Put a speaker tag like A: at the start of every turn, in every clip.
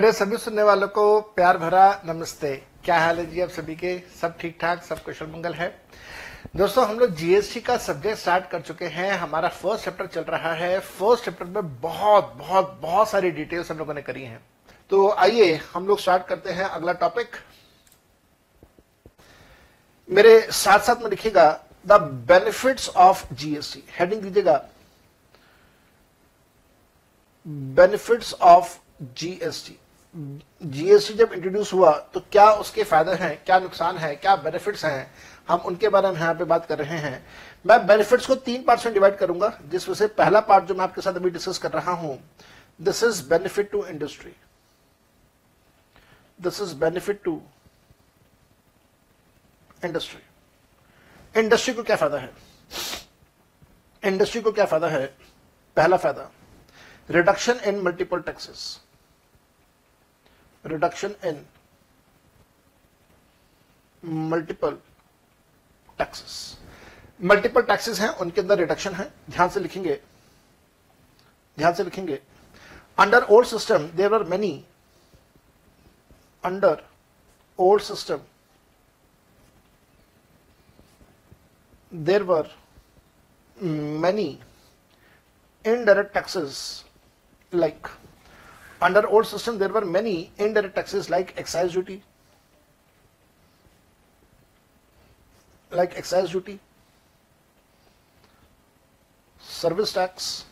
A: मेरे सभी सुनने वालों को प्यार भरा नमस्ते। क्या हाल है जी आप सभी के? सब ठीक ठाक सब कुशल मंगल है। दोस्तों, हम लोग जीएसटी का सब्जेक्ट स्टार्ट कर चुके हैं। हमारा फ़र्स्ट चैप्टर चल रहा है। फ़र्स्ट चैप्टर में बहुत बहुत बहुत सारी डिटेल्स हम लोगों ने करी हैं। तो आइए, हम लोग स्टार्ट करते हैं अगला टॉपिक मेरे साथ साथ में लिखिएगा the benefits of GST heading दीजिएगा बेनिफिट्स ऑफ़ जीएसटी जीएसटी जब इंट्रोड्यूस हुआ तो क्या उसके फ़ायदे हैं, क्या नुकसान है, क्या बेनिफिट्स हैं? हम उनके बारे में यहाँ पे बात कर रहे हैं। मैं बेनिफिट्स को तीन पार्ट में डिवाइड करूँगा जिसमें से पहला पार्ट जो मैं आपके साथ अभी डिस्कस कर रहा हूँ this is benefit to industry this is benefit to industry industry को क्या फ़ायदा है? इंडस्ट्री को क्या फ़ायदा है? पहला फ़ायदा reduction in multiple taxes reduction in multiple taxes multiple taxes हैं, उनके अंदर रिडक्शन है। ध्यान से लिखेंगे। ध्यान से लिखेंगे। Under old system there are many under old system there were many indirect taxes, like under old system there were many indirect taxes like excise duty. Like excise duty. Service tax.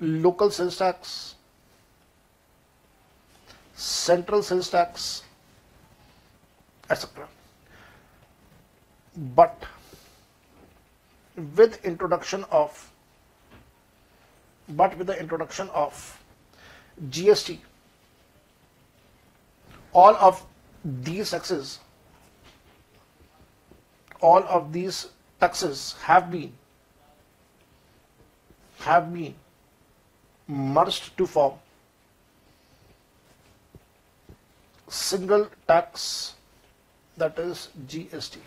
A: Local sales tax. Central sales tax etc but with introduction of but with the introduction of GST, all of these taxes, all of these taxes have been have been merged to form single tax that is GST.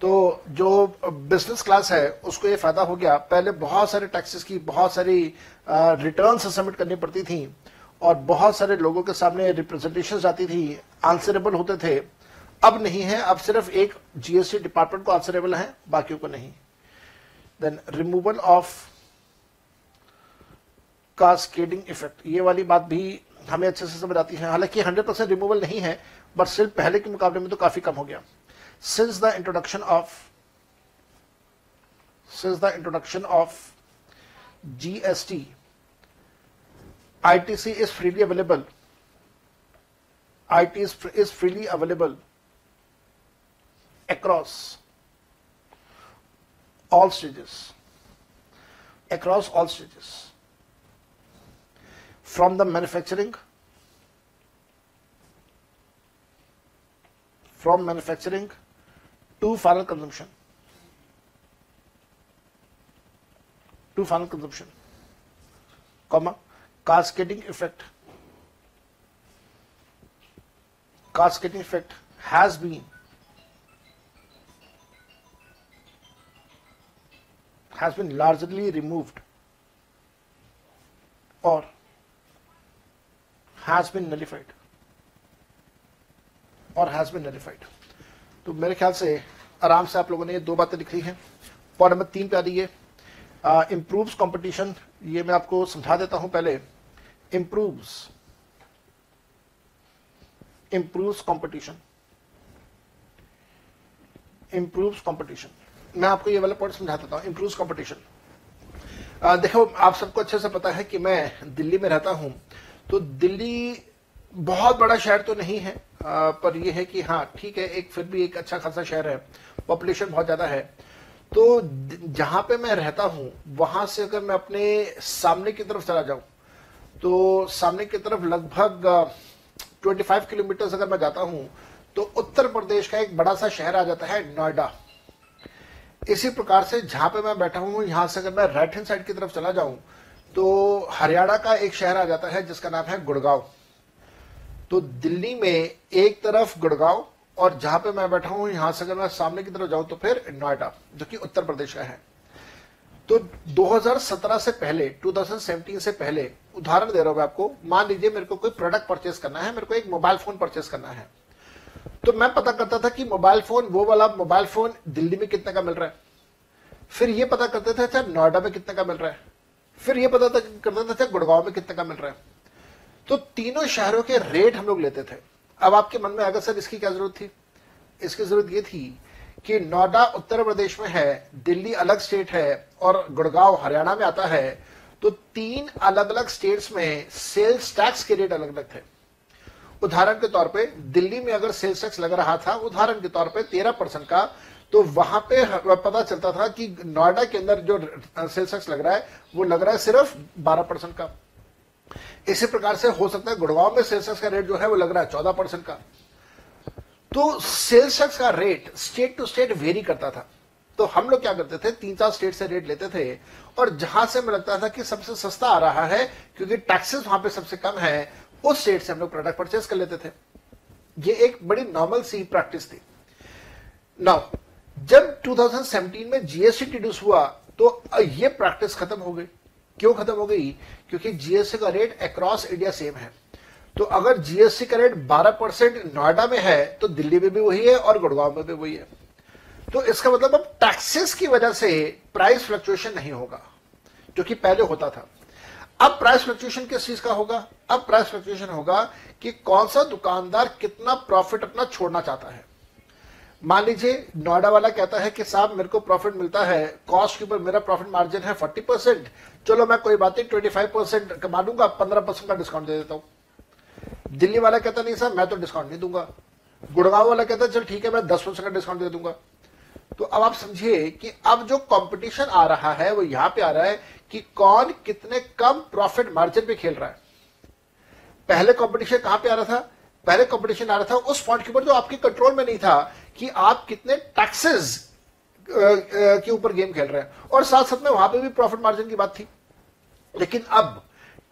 A: तो जो business class है उसको ये फ़ायदा हो गया पहले बहुत सारे टैक्सेस की बहुत सारी रिटर्न सबमिट करनी पड़ती थी और बहुत सारे लोगों के सामने रिप्रेजेंटेशन आती थी आंसरेबल होते थे। अब नहीं है, अब सिर्फ़ एक जीएसटी डिपार्टमेंट को आंसरेबल है, बाकियों को नहीं। Then removal of cascading effect ये वाली बात भी हमें अच्छे से समझ आती है। हालाँकि 100 परसेंट रिमूवल नहीं है बट सिर्फ़ पहले के मुकाबले में तो काफ़ी कम हो गया। Since the introduction of since the introduction of GST ITC is freely available. IT is, is freely available across all stages. Across all stages. From the manufacturing, from manufacturing to final consumption. To final consumption, comma cascading effect cascading effect has been has been largely removed और has been nullified और has been nullified तो मेरे ख्याल से आराम से आप लोगों ने ये दो बातें लिख ली हैं। पॉइंट नंबर तीन पे आ रही है uh, इंप्रूव्स कंपटीशन ये मैं आपको समझा देता हूँ पहले improves improves competition improves competition मैं आपको ये वाला पॉइंट समझा देता हूँ इम्प्रूव्स कंपटीशन देखो आप सबको अच्छे से पता है कि मैं दिल्ली में रहता हूँ तो दिल्ली बहुत बड़ा शहर तो नहीं है आ, पर यह है कि हाँ ठीक है एक फिर भी एक अच्छा खासा शहर है पॉपुलेशन बहुत ज़्यादा है तो जहाँ पे मैं रहता हूँ, वहाँ से अगर मैं अपने सामने की तरफ़ चला जाऊँ तो सामने की तरफ़ लगभग 25 किलोमीटर अगर मैं जाता हूँ तो उत्तर प्रदेश का एक बड़ा सा शहर आ जाता है नोएडा। इसी प्रकार से जहाँ पे मैं बैठा हूँ, यहाँ से अगर मैं राइट हैंड साइड की तरफ़ चला जाऊँ तो हरियाणा का एक शहर आ जाता है, जिसका नाम है गुड़गांव। तो दिल्ली में एक तरफ़ गुड़गांव और जहाँ पे मैं बैठा हूँ, यहाँ से अगर मैं सामने की तरफ़ जाऊँ तो फिर नोएडा, जो कि उत्तर प्रदेश का है। तो 2017 से पहले 2017 से पहले, उदाहरण दे रहा हूँ आपको, मान लीजिए मेरे को कोई प्रोडक्ट परचेस करना है, मेरे को एक मोबाइल फ़ोन परचेस करना है। तो मैं पता करता था कि मोबाइल फ़ोन वो वाला मोबाइल फ़ोन दिल्ली में कितने का मिल रहा है। फिर ये पता करते थे अच्छा नोएडा में कितने का मिल रहा है। फिर ये पता करता था अच्छा गुड़गांव में कितने का मिल रहा है। तो तीनों शहरों के रेट हम लोग लेते थे। अब आपके मन में अगर सर, इसकी क्या ज़रूरत थी? इसकी ज़रूरत ये थी कि नोएडा, उत्तर प्रदेश में है, दिल्ली अलग स्टेट है और गुड़गांव, हरियाणा में आता है तो तीन अलग अलग स्टेट्स में सेल्स टैक्स के रेट अलग अलग थे। उदाहरण के तौर पे, दिल्ली में अगर सेल्स टैक्स लग रहा था, उदाहरण के तौर पे तेरह परसेंट का तो वहाँ पे पता चलता था कि नोएडा के अंदर जो सेल्स टैक्स लग रहा है, वो लग रहा है सिर्फ़ बारह परसेंट का। इसी प्रकार से हो सकता है गुड़गांव में सेल्स टैक्स का रेट जो है वो लग रहा है चौदह परसेंट का। तो सेल्स का rate state to state vary करता था। तो हम लोग क्या करते थे? तीन चार स्टेट से रेट लेते थे और जहाँ से हमें लगता था कि सबसे सस्ता आ रहा है, क्योंकि टैक्सेस वहाँ पे सबसे कम है, उस स्टेट से हम लोग प्रोडक्ट परचेस कर लेते थे। ये एक बड़ी नॉर्मल सी प्रैक्टिस थी। नाउ जब 2017 में जीएसटी इंट्रोड्यूस हुआ तो ये प्रैक्टिस खत्म हो गई। क्यों खत्म हो गई? क्योंकि जीएसटी का रेट अक्रॉस इंडिया सेम है। तो अगर जीएसटी का रेट 12 परसेंट नोएडा में है तो दिल्ली में भी वही है और गुड़गांव में भी वही है। तो इसका मतलब अब टैक्सेस की वजह से प्राइस फ्लक्चुएशन नहीं होगा जो कि पहले होता था। अब प्राइस फ्लक्चुएशन किस चीज़ का होगा? अब प्राइस फ्लक्चुएशन होगा कि कौन सा दुकानदार कितना प्रॉफिट अपना छोड़ना चाहता है। मान लीजिए, नोएडा वाला कहता है कि साहब, मेरे को प्रॉफिट मिलता है कॉस्ट के ऊपर मेरा प्रॉफिट मार्जिन है फोर्टी परसेंट चलो मैं कोई बात नहीं ट्वेंटी फाइव परसेंट कमा दूँगा पंद्रह परसेंट का डिस्काउंट दे देता हूँ। दिल्ली वाला कहता नहीं, सर, मैं तो डिस्काउंट नहीं दूँगा। गुड़गांव वाला कहता चल, ठीक है, मैं दस परसेंट का डिस्काउंट दे दूँगा। तो अब आप समझिए कि अब जो कंपटीशन आ रहा है, वो यहाँ पे आ रहा है कि कौन कितने कम प्रॉफिट मार्जिन पे खेल रहा है। पहले कंपटीशन कहाँ पे आ रहा था? पहले कंपटीशन आ रहा था उस पॉइंट के ऊपर जो आपके कंट्रोल में नहीं था कि आप कितने टैक्सेस के ऊपर गेम खेल रहे हैं। और साथ साथ में वहाँ पे भी प्रॉफिट मार्जिन की बात थी। लेकिन अब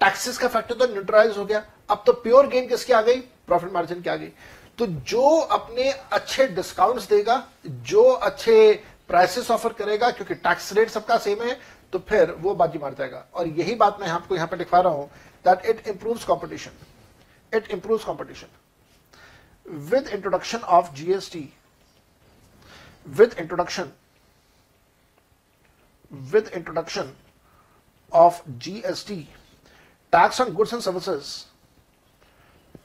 A: टैक्सेस का फैक्टर तो न्यूट्रलाइज हो गया। अब तो प्योर गेम किसकी आ गई? प्रॉफिट मार्जिन की आ गई। तो जो अपने अच्छे डिस्काउंट्स देगा, जो अच्छे प्राइसेस ऑफ़र करेगा, क्योंकि टैक्स रेट सबका सेम है तो फिर वो बाजी मार जाएगा। और यही बात मैं आपको यहाँ पर लिखवा रहा हूँ that it improves competition it improves competition with introduction of GST with introduction with introduction of GST tax on goods and services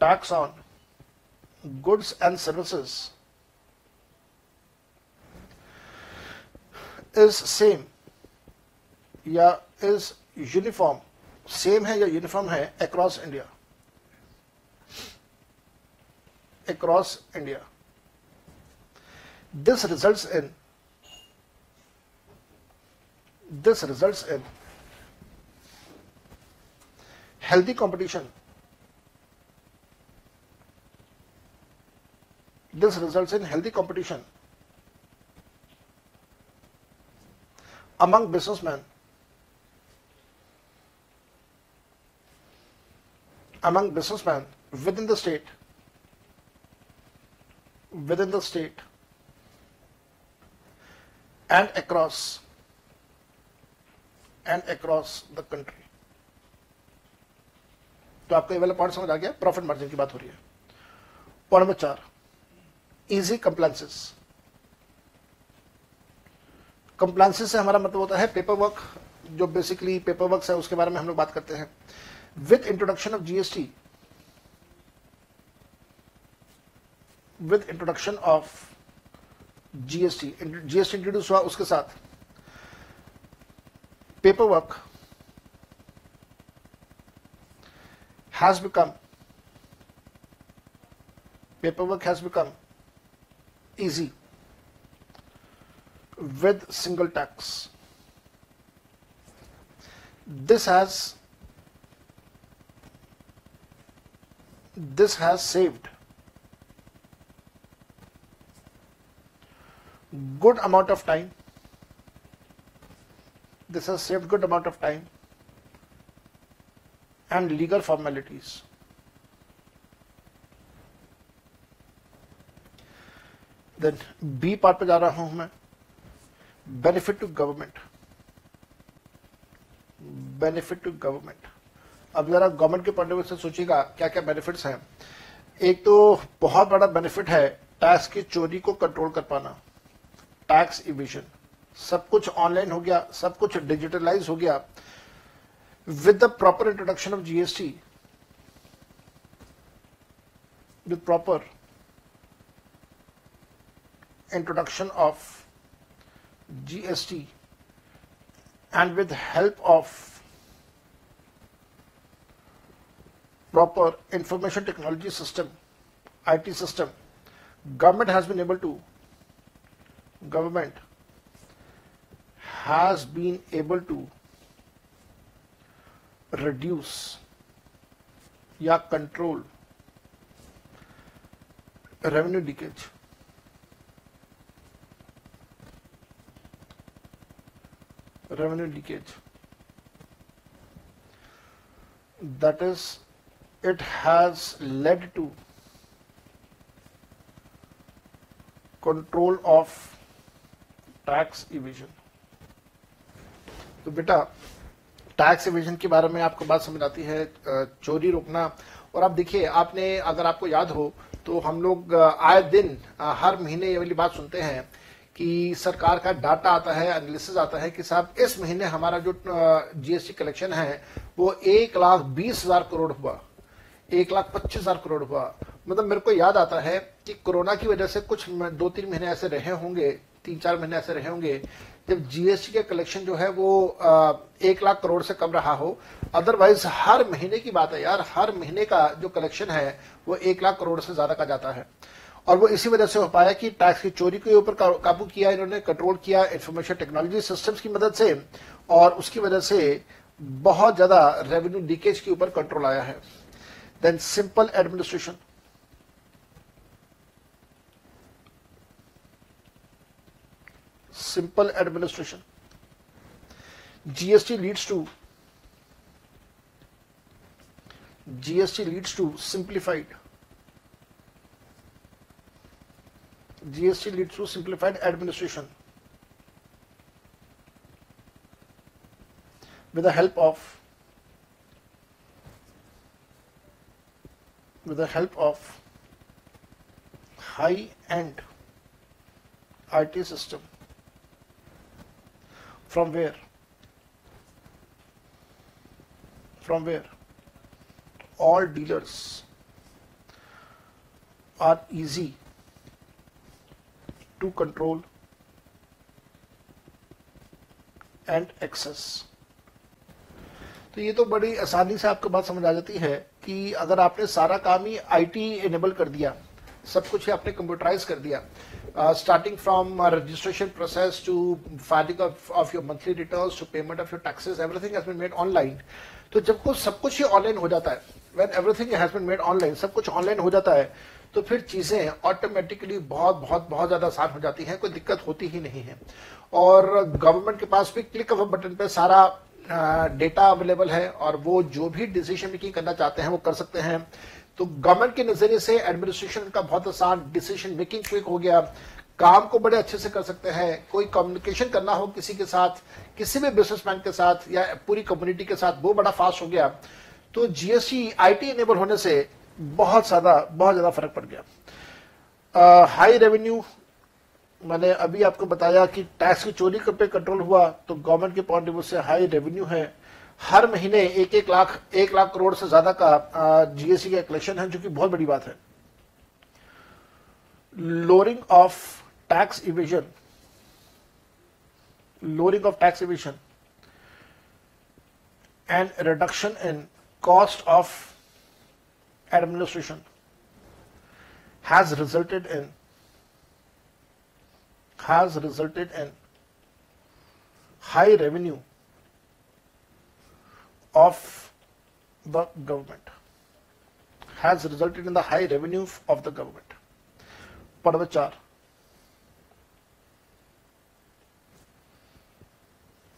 A: tax on goods and services is same या is uniform same है या uniform है across India across India this results in this results in healthy competition. This results in healthy competition among businessmen among businessmen within the state within the state and across and across the country तो आपको ये वाला point समझ आ गया? Profit margin की बात हो रही है। पॉइंट नंबर चार इजी कंप्लांसेस कंप्लांसेस से हमारा मतलब होता है पेपर वर्क जो बेसिकली पेपर वर्क है, उसके बारे में हम लोग बात करते हैं। With introduction of GST with introduction of GST GST introduce हुआ उसके साथ paperwork has become paperwork has become easy with single tax. This has this has saved good amount of time This has saved good amount of time and legal formalities. Then B part पे जा रहा हूँ मैं benefit to government. Benefit to government अब जरा government के point से सोचिएगा क्या क्या बेनिफिट्स हैं एक तो बहुत बड़ा बेनिफिट है टैक्स की चोरी को कंट्रोल कर पाना टैक्स इविजन सब कुछ ऑनलाइन हो गया सब कुछ डिजिटलाइज हो गया with the proper introduction of GST with proper introduction of GST and with help of proper information technology system, IT system, government has been able to, government has been able to reduce या control revenue leakage revenue leakage. That is, it has led to control of tax evasion तो बेटा tax evasion के बारे में आपको बात समझ आती है चोरी रोकना। और आप देखिए, आपने, अगर आपको याद हो तो हम लोग आए दिन हर महीने ये वाली बात सुनते हैं कि सरकार का डाटा आता है एनालिसिस आता है कि साहब, इस महीने हमारा जो जीएसटी कलेक्शन है, वो एक लाख बीस हज़ार करोड़ हुआ। एक लाख पच्चीस हज़ार करोड़ हुआ। मतलब मेरे को याद आता है कि कोरोना की वजह से कुछ दो तीन महीने ऐसे रहे होंगे, तीन चार महीने ऐसे रहे होंगे जब जीएसटी का कलेक्शन जो है वो एक लाख करोड़ से कम रहा हो। अदरवाइज़ हर महीने की बात है यार, हर महीने का जो कलेक्शन है, वो एक लाख करोड़ से ज़्यादा का जाता है। और वो इसी वजह से हो पाया कि टैक्स की चोरी के ऊपर काबू किया इन्होंने कंट्रोल किया इंफॉर्मेशन टेक्नोलॉजी सिस्टम्स की मदद से, और उसकी वजह से बहुत ज़्यादा रेवेन्यू लीकेज के ऊपर कंट्रोल आया है। Then simple administration simple administration. GST leads to GST leads to simplified GST leads to simplified administration with the help of with the help of high-end IT system from where? From where? All dealers are easy to control and access तो ये तो बड़ी आसानी से आपको बात समझ आ जाती है कि अगर आपने सारा काम ही आईटी इनेबल कर दिया, सब कुछ ही आपने कंप्यूटराइज कर दिया starting from registration process to filing of your monthly return to payment of your taxes everything has been made online तो जब कुछ, सब कुछ ही ऑनलाइन हो जाता है when everything has been made online सब कुछ ऑनलाइन हो जाता है तो फिर चीज़ें ऑटोमेटिकली बहुत बहुत बहुत ज़्यादा आसान हो जाती हैं, कोई दिक्कत होती ही नहीं है। और गवर्नमेंट के पास भी क्लिक ऑफ़ बटन पे सारा डेटा अवेलेबल है, और वो जो भी डिसीज़न मेकिंग करना चाहते हैं, वो कर सकते हैं। तो गवर्नमेंट के नज़रिए से एडमिनिस्ट्रेशन का बहुत आसान डिसीज़न मेकिंग क्विक हो गया। काम को बड़े अच्छे से कर सकते हैं। कोई कम्युनिकेशन करना हो किसी के साथ, किसी भी बिजनेसमैन के साथ या पूरी कम्युनिटी के साथ, वो बड़ा फास्ट हो गया। तो जीएसटी आईटी इनेबल होने से बहुत ज़्यादा बहुत ज़्यादा फ़र्क पड़ गया। हाई रेवेन्यू मैंने अभी आपको बताया कि टैक्स की चोरी पे कंट्रोल हुआ तो गवर्नमेंट के पॉइंट ऑफ़ व्यू से हाई रेवेन्यू है। हर महीने एक एक लाख एक लाख करोड़ से ज़्यादा का जीएसटी का कलेक्शन है, जो कि बहुत बड़ी बात है। Lowering of tax evasion lowering of tax evasion and reduction in cost of administration has resulted in, has resulted in high revenue of the government has resulted in the high revenue of the government. Padavachar.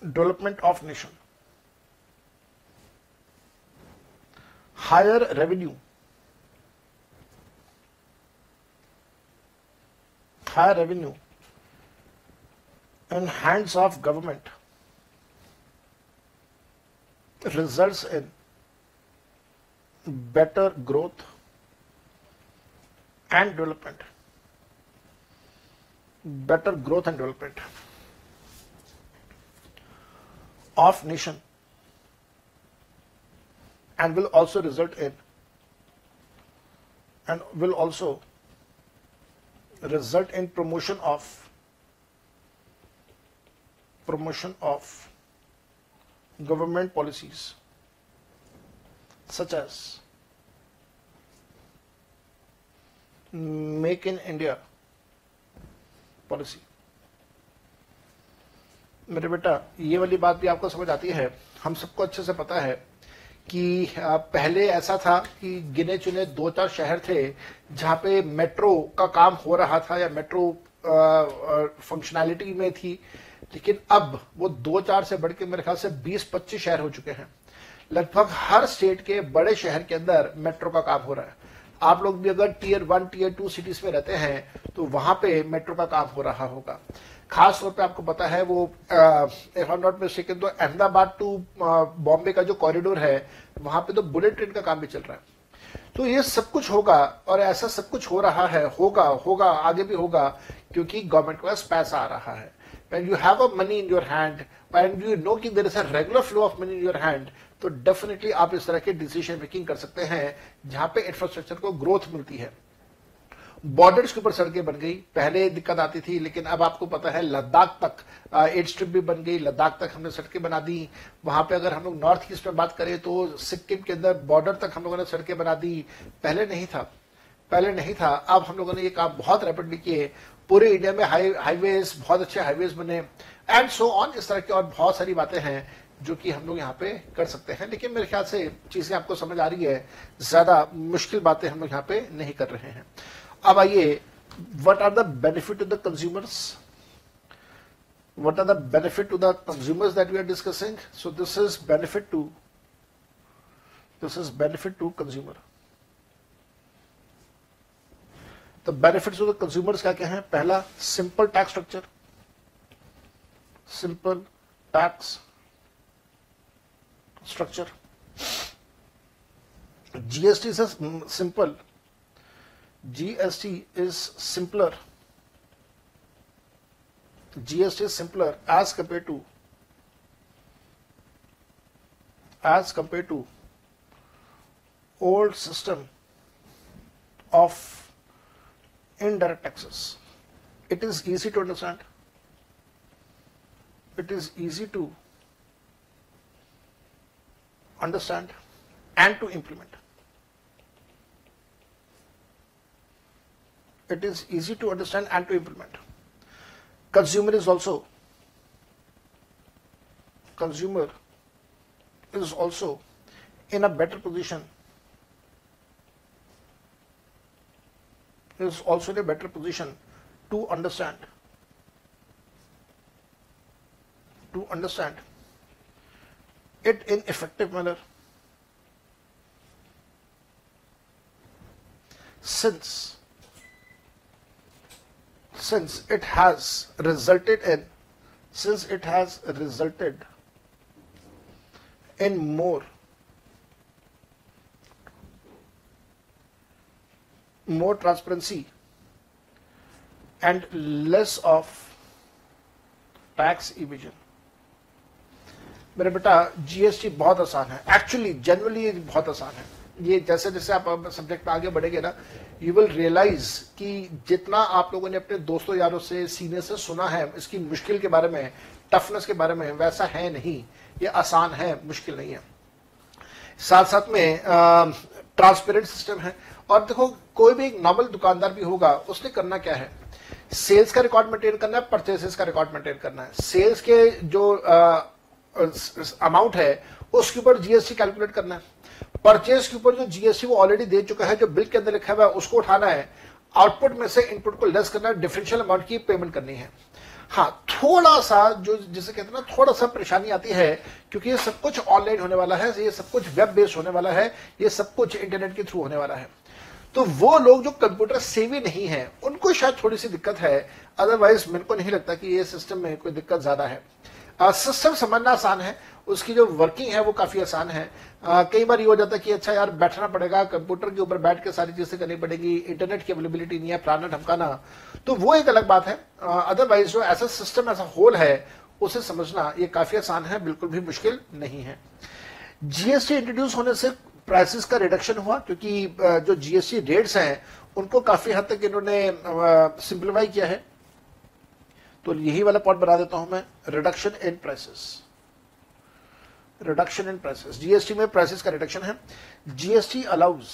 A: Development of nation. Higher revenue. Higher revenue in hands of government results in better growth and development. Better growth and development. Of nation. And will also result in and will also result in promotion of promotion of government policies, such as make in India policy मेरे बेटा, ये वाली बात भी आपको समझ आती है। हम सबको अच्छे से पता है कि पहले ऐसा था कि गिने चुने दो चार शहर थे जहाँ पे मेट्रो का काम हो रहा था या मेट्रो फंक्शनैलिटी में थी। लेकिन अब वो दो चार से बढ़ के मेरे ख्याल से 20-25 शहर हो चुके हैं। लगभग हर स्टेट के बड़े शहर के अंदर मेट्रो का काम हो रहा है। आप लोग भी अगर tier one tier two cities में रहते हैं तो वहाँ पे मेट्रो का काम हो रहा होगा। खास तौर पे आपको पता है वो नॉट मिस्टेकन तो अहमदाबाद टू बॉम्बे का जो कॉरिडोर है, वहाँ पे तो बुलेट ट्रेन का काम भी चल रहा है। तो ये सब कुछ होगा और ऐसा सब कुछ हो रहा है, होगा होगा, आगे भी होगा, क्योंकि गवर्नमेंट के पास पैसा आ रहा है। When you have a money in your hand, when you know कि there is a regular flow of money in your hand तो डेफिनेटली आप इस तरह के डिसीज़न मेकिंग कर सकते हैं, जहाँ पे इंफ्रास्ट्रक्चर को ग्रोथ मिलती है। बॉर्डर्स के ऊपर सड़कें बन गई, पहले दिक्कत आती थी, लेकिन अब आपको पता है लद्दाख तक एड स्ट्रिप भी बन गई, लद्दाख तक हमने सड़कें बना दी। वहाँ पे अगर हम लोग नॉर्थ ईस्ट में बात करें तो सिक्किम के अंदर बॉर्डर तक हम लोगों ने सड़कें बना दी। पहले नहीं था, पहले नहीं था। अब हम लोगों ने ये काम बहुत रैपिडली किए। पूरे इंडिया में हाई हाईवेज बहुत अच्छे हाईवेज बने। एंड सो ऑन इस तरह की और बहुत सारी बातें हैं जो कि हम लोग यहाँ पे कर सकते हैं। लेकिन मेरे ख्याल से चीज़ें आपको समझ आ रही है, ज़्यादा मुश्किल बातें हम लोग यहाँ पे नहीं कर रहे हैं। अब आइए what are the benefit to the consumers what are the benefit to the consumers that we are discussing? So this is benefit to, this is benefit to consumer. तो बेनिफिट्स ऑफ़ द कंज्यूमर्स क्या क्या है? पहला simple tax structure simple tax structure GST is simple GST is simpler GST is simpler as compare to as compare to old system of indirect taxes. It is easy to understand. It is easy to understand and to implement. It is easy to understand and to implement. Consumer is also consumer is also in a better position is also in a better position to understand to understand it in effective manner since since it has resulted in since it has resulted in more more transparency and less of tax evasion. मेरे बेटा GST बहुत आसान है। Actually generally बहुत आसान है। ये जैसे जैसे आप सब्जेक्ट आगे बढ़ेंगे ना यू विल रियलाइज़ कि जितना आप लोगों ने अपने दोस्तों यारों से सीनियर से सुना है, इसकी मुश्किल के बारे में टफनेस के बारे में, वैसा है नहीं। ये आसान है, मुश्किल नहीं है। साथ साथ में ट्रांसपेरेंट सिस्टम है। और देखो, कोई भी एक नॉर्मल दुकानदार भी होगा, उसने करना क्या है? सेल्स का रिकॉर्ड मेंटेन करना है परचेसेस का रिकॉर्ड मेंटेन करना है। सेल्स के जो अमाउंट है, उसके ऊपर जीएसटी कैलकुलेट करना है। परचेस के ऊपर जो जीएसटी वो ऑलरेडी दे चुका है, जो बिल के अंदर लिखा हुआ है, उसको उठाना है। आउटपुट में से इनपुट को लेस करना है डिफरेंशियल अमाउंट की पेमेंट करनी है। हाँ थोड़ा सा जो, जिसे कहते हैं ना, थोड़ा सा परेशानी आती है, क्योंकि ये सब कुछ ऑनलाइन होने वाला है, ये सब कुछ वेब बेस्ड होने वाला है, ये सब कुछ इंटरनेट के थ्रू होने वाला है। तो वो लोग जो कंप्यूटर सेवी नहीं है उनको शायद थोड़ी सी दिक्कत है। अदरवाइज़ मेरे को नहीं लगता कि ये सिस्टम में कोई दिक्कत ज़्यादा है। सिस्टम समझना आसान है। उसकी जो वर्किंग है वो काफ़ी आसान है। आ, कई बार ये हो जाता है कि अच्छा यार बैठना पड़ेगा कंप्यूटर के ऊपर बैठ के सारी चीज़ें करनी पड़ेगी इंटरनेट की अवेलेबिलिटी नहीं है फलाना ढमकाना तो वो एक अलग बात है। अदरवाइज़ जो ऐसा सिस्टम ऐसा होल है उसे समझना ये काफ़ी आसान है बिल्कुल भी मुश्किल नहीं है। जीएसटी इंट्रोड्यूस होने से प्राइसेस का रिडक्शन हुआ क्योंकि जो जीएसटी रेट्स हैं, उनको काफ़ी हद तक इन्होंने सिंप्लीफाई किया है। तो यही वाला पॉइंट बना देता हूँ मैं reduction in prices reduction in prices GST में प्राइसेस का रिडक्शन है। GST allows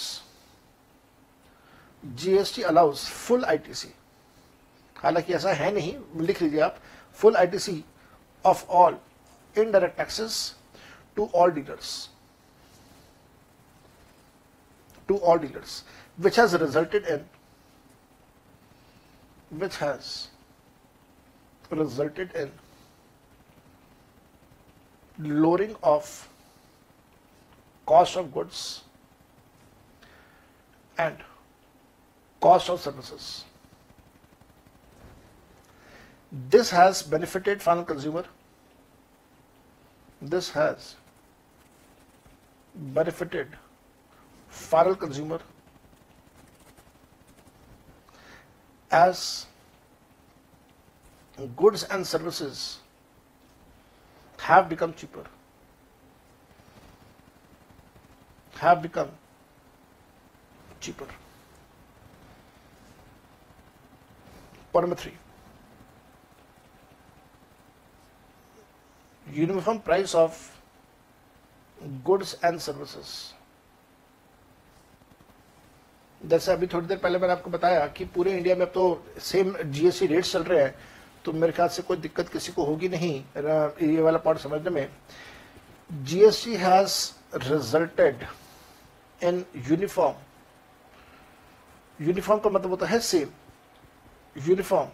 A: GST allows full ITC हालाँकि ऐसा है नहीं, लिख लीजिए आप full ITC of all indirect taxes to all dealers to all dealers, which has resulted in which has resulted in lowering of cost of goods and cost of services. This has benefited final consumer. This has benefited final consumer as goods and services have become cheaper have become cheaper. Point number 3 uniform price of goods and services जैसे अभी थोड़ी देर पहले मैंने आपको बताया कि पूरे India में अब तो सेम जीएसटी रेट चल रहे हैं तो मेरे ख्याल से कोई दिक्कत किसी को होगी नहीं ये वाला पॉइंट समझने में। GST has resulted in uniform uniform का मतलब होता है सेम यूनिफॉर्म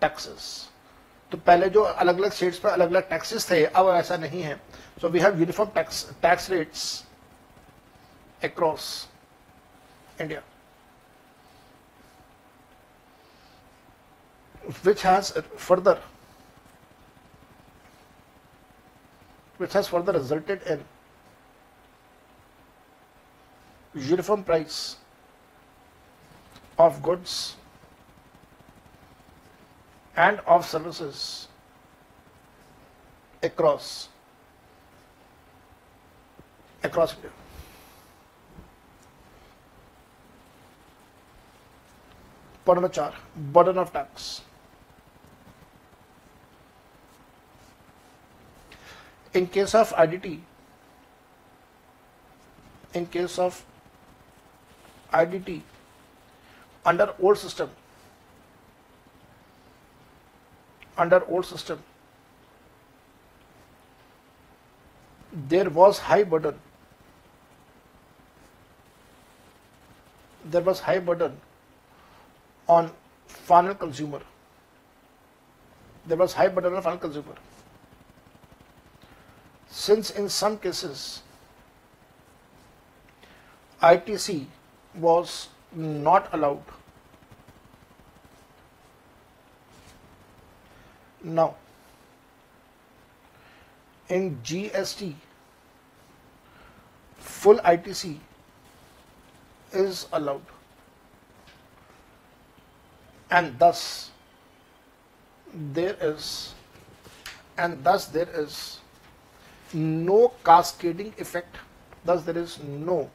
A: टैक्सेस तो पहले जो अलग अलग स्टेट्स पर अलग अलग टैक्सेस थे, अब ऐसा नहीं है। So we have uniform tax tax rates across India, which has further which has further resulted in uniform price of goods and of services across across India. Point number four, burden of tax. In case of IDT, in case of IDT, under old system, under old system, there was high burden. There was high burden on final consumer. There was high burden on final consumer. Since in some cases ITC was not allowed. Now, in GST, full ITC is allowed and thus there is and thus there is no cascading effect. Thus there is no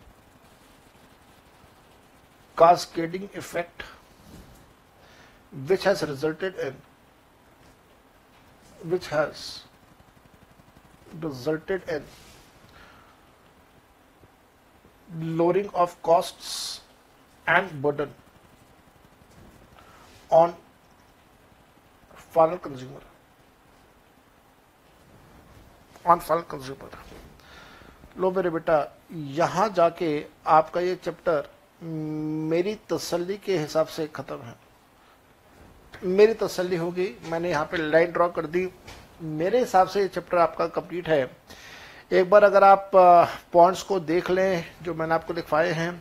A: cascading effect which has resulted in which has resulted in lowering of costs and burden on final consumer. On final consumer. लो मेरे बेटा, यहाँ जाके आपका ये chapter मेरी तसल्ली के हिसाब से खत्म है। मेरी तसल्ली होगी, मैंने यहाँ पे लाइन ड्रॉ कर दी। मेरे हिसाब से ये चैप्टर आपका कंप्लीट है। एक बार अगर आप पॉइंट्स को देख लें, जो मैंने आपको लिखवाए हैं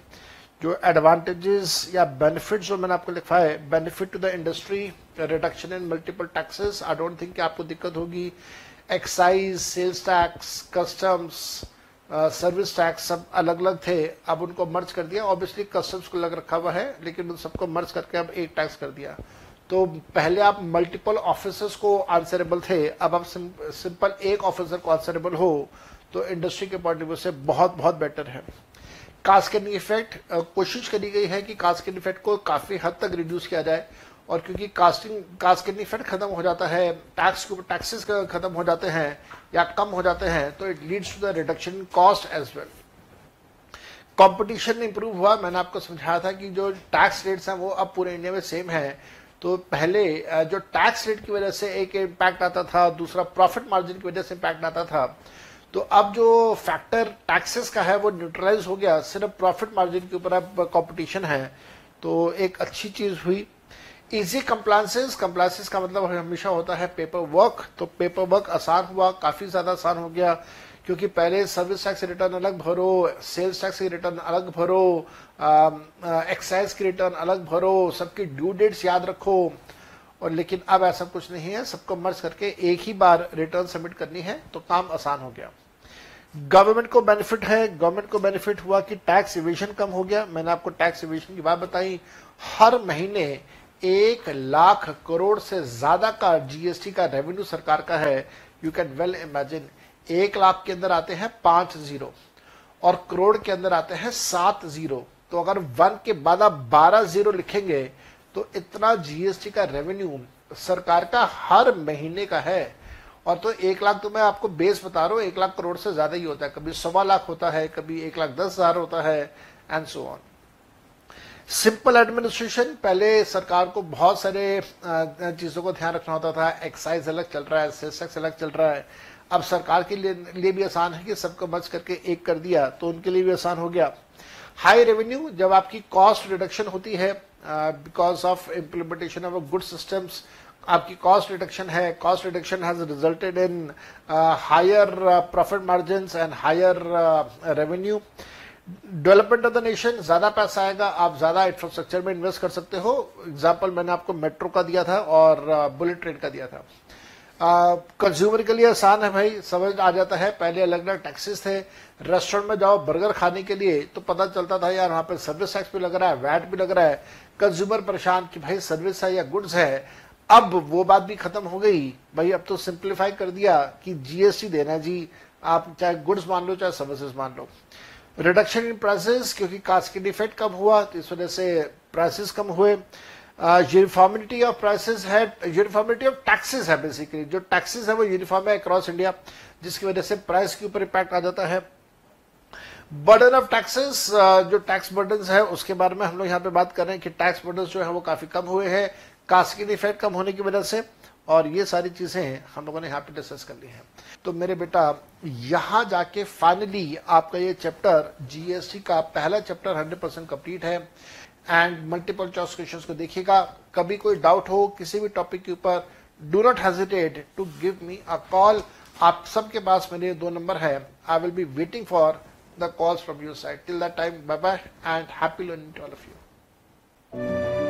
A: जो एडवांटेजेस या बेनिफिट जो मैंने आपको लिखा है benefit to the industry reduction in multiple taxes I don't think आपको दिक्कत होगी। Excise sales tax customs service tax सब अलग अलग थे, अब उनको मर्ज कर दिया। ऑब्वियसली कस्टम्स को लग रखा हुआ है, लेकिन उन सबको मर्ज करके अब एक टैक्स कर दिया। तो पहले आप मल्टीपल ऑफिसर्स को आंसरेबल थे, अब आप सिंपल एक ऑफिसर को आंसरेबल हो तो इंडस्ट्री के पॉइंट ऑफ़ व्यू से बहुत बहुत बेटर है। कास्केड इफ़ेक्ट कोशिश करी गई है कि कास्केड इफ़ेक्ट को काफ़ी हद तक रिड्यूस किया जाए और क्योंकि कास्टिंग कास्केड इफ़ेक्ट खत्म हो जाता है टैक्स के ऊपर टैक्सेस खत्म हो जाते हैं या कम हो जाते हैं तो it leads to the reduction cost as well competition improve हुआ, मैंने आपको समझाया था कि जो टैक्स रेट्स हैं वो अब पूरे इंडिया में सेम है। तो पहले जो टैक्स रेट की वजह से एक इम्पैक्ट आता था, दूसरा प्रॉफिट मार्जिन की वजह से इम्पैक्ट आता था तो अब जो फैक्टर टैक्सेस का है, वो न्यूट्रलाइज हो गया। सिर्फ़ प्रॉफिट मार्जिन के ऊपर अब कंपटीशन है। तो एक अच्छी चीज़ हुई। इजी कंप्लांसेस कंप्लांसेस का मतलब हमेशा होता है पेपर वर्क तो पेपर वर्क आसान हुआ, काफ़ी ज़्यादा आसान हो गया, क्योंकि पहले सर्विस टैक्स रिटर्न अलग भरो सेल्स टैक्स की रिटर्न अलग भरो एक्साइज की रिटर्न अलग भरो, सबकी ड्यू डेट्स याद रखो। और लेकिन अब ऐसा कुछ नहीं है, सबको मर्ज करके एक ही बार रिटर्न सबमिट करनी है तो काम आसान हो गया। गवर्नमेंट को बेनिफिट है। गवर्नमेंट को बेनिफिट हुआ कि टैक्स इवेशन कम हो गया। मैंने आपको टैक्स इवेशन की बात बताई। हर महीने एक लाख करोड़ से ज़्यादा का जीएसटी का रेवेन्यू सरकार का है। यू कैन वेल इमेजिन एक लाख के अंदर आते हैं पाँच ज़ीरो और करोड़ के अंदर आते हैं सात ज़ीरो तो अगर वन के बाद आप बारह ज़ीरो लिखेंगे तो इतना जीएसटी का रेवेन्यू सरकार का हर महीने का है। और तो एक लाख तो मैं आपको बेस बता रहा हूँ एक लाख करोड़ से ज़्यादा ही होता है। कभी सवा लाख होता है कभी एक लाख दस हज़ार होता है and so on simple administration पहले सरकार को बहुत सारे चीज़ों को ध्यान रखना होता था। एक्साइज अलग चल रहा है सेसेक्स अलग चल रहा है। अब सरकार के लिए, लिए भी आसान है कि सबको मच करके एक कर दिया तो उनके लिए भी आसान हो गया। हाई रेवेन्यू जब आपकी कॉस्ट रिडक्शन होती है because of implementation of good systems आपकी कॉस्ट रिडक्शन है cost reduction has resulted in higher profit margin and higher revenue development of the nation ज़्यादा पैसा आएगा आप ज़्यादा इंफ्रास्ट्रक्चर में इन्वेस्ट कर सकते हो। एग्ज़ाम्पल मैंने आपको मेट्रो का दिया था और बुलेट uh, ट्रेन का दिया था। कंज्यूमर uh, के लिए आसान है भाई समझ आ जाता है। पहले अलग अलग टैक्सेस थे। रेस्टोरेंट में जाओ बर्गर खाने के लिए तो पता चलता था यार वहाँ पे सर्विस टैक्स भी लग रहा है वैट भी लग रहा है। कंज्यूमर परेशान कि भाई सर्विस है या गुड्स है अब वो बात भी खत्म हो गई। भाई, अब तो सिंप्लीफाई कर दिया कि जीएसटी देना जी। आप चाहे गुड्स मान लो, चाहे सर्विसेज़ मान लो। रिडक्शन इन प्राइसेस क्योंकि कास्केड इफ़ेक्ट कम हुआ तो इस वजह से प्राइसेस कम हुए। यूनिफॉर्मिटी ऑफ़ प्राइसेस है यूनिफॉर्मिटी ऑफ़ टैक्सेस है बेसिकली जो टैक्सेस है वो यूनिफॉर्म है अक्रॉस इंडिया जिसकी वजह से प्राइस के ऊपर इम्पैक्ट आ जाता है। बर्डन ऑफ़ टैक्सेस जो टैक्स बर्डन है, उसके बारे में हम लोग यहाँ पे बात कर रहे हैं कि टैक्स बर्डन जो है वो काफ़ी कम हुए हैं। कास्किन इफ़ेक्ट कम होने की वजह से, और ये सारी चीज़ें हम लोगों ने यहाँ पे डिस्कस कर ली हैं। तो मेरे बेटा, यहाँ जाके फाइनली आपका ये चैप्टर जीएसटी का पहला चैप्टर 100 परसेंट कंप्लीट है। एंड मल्टीपल चॉइस क्वेश्चन को देखिएगा। कभी कोई डाउट हो किसी भी टॉपिक के ऊपर do not hesitate to give me a call आप सबके पास मेरे दो नंबर है। I will be waiting for the calls from your side till that time bye bye and happy learning to all of you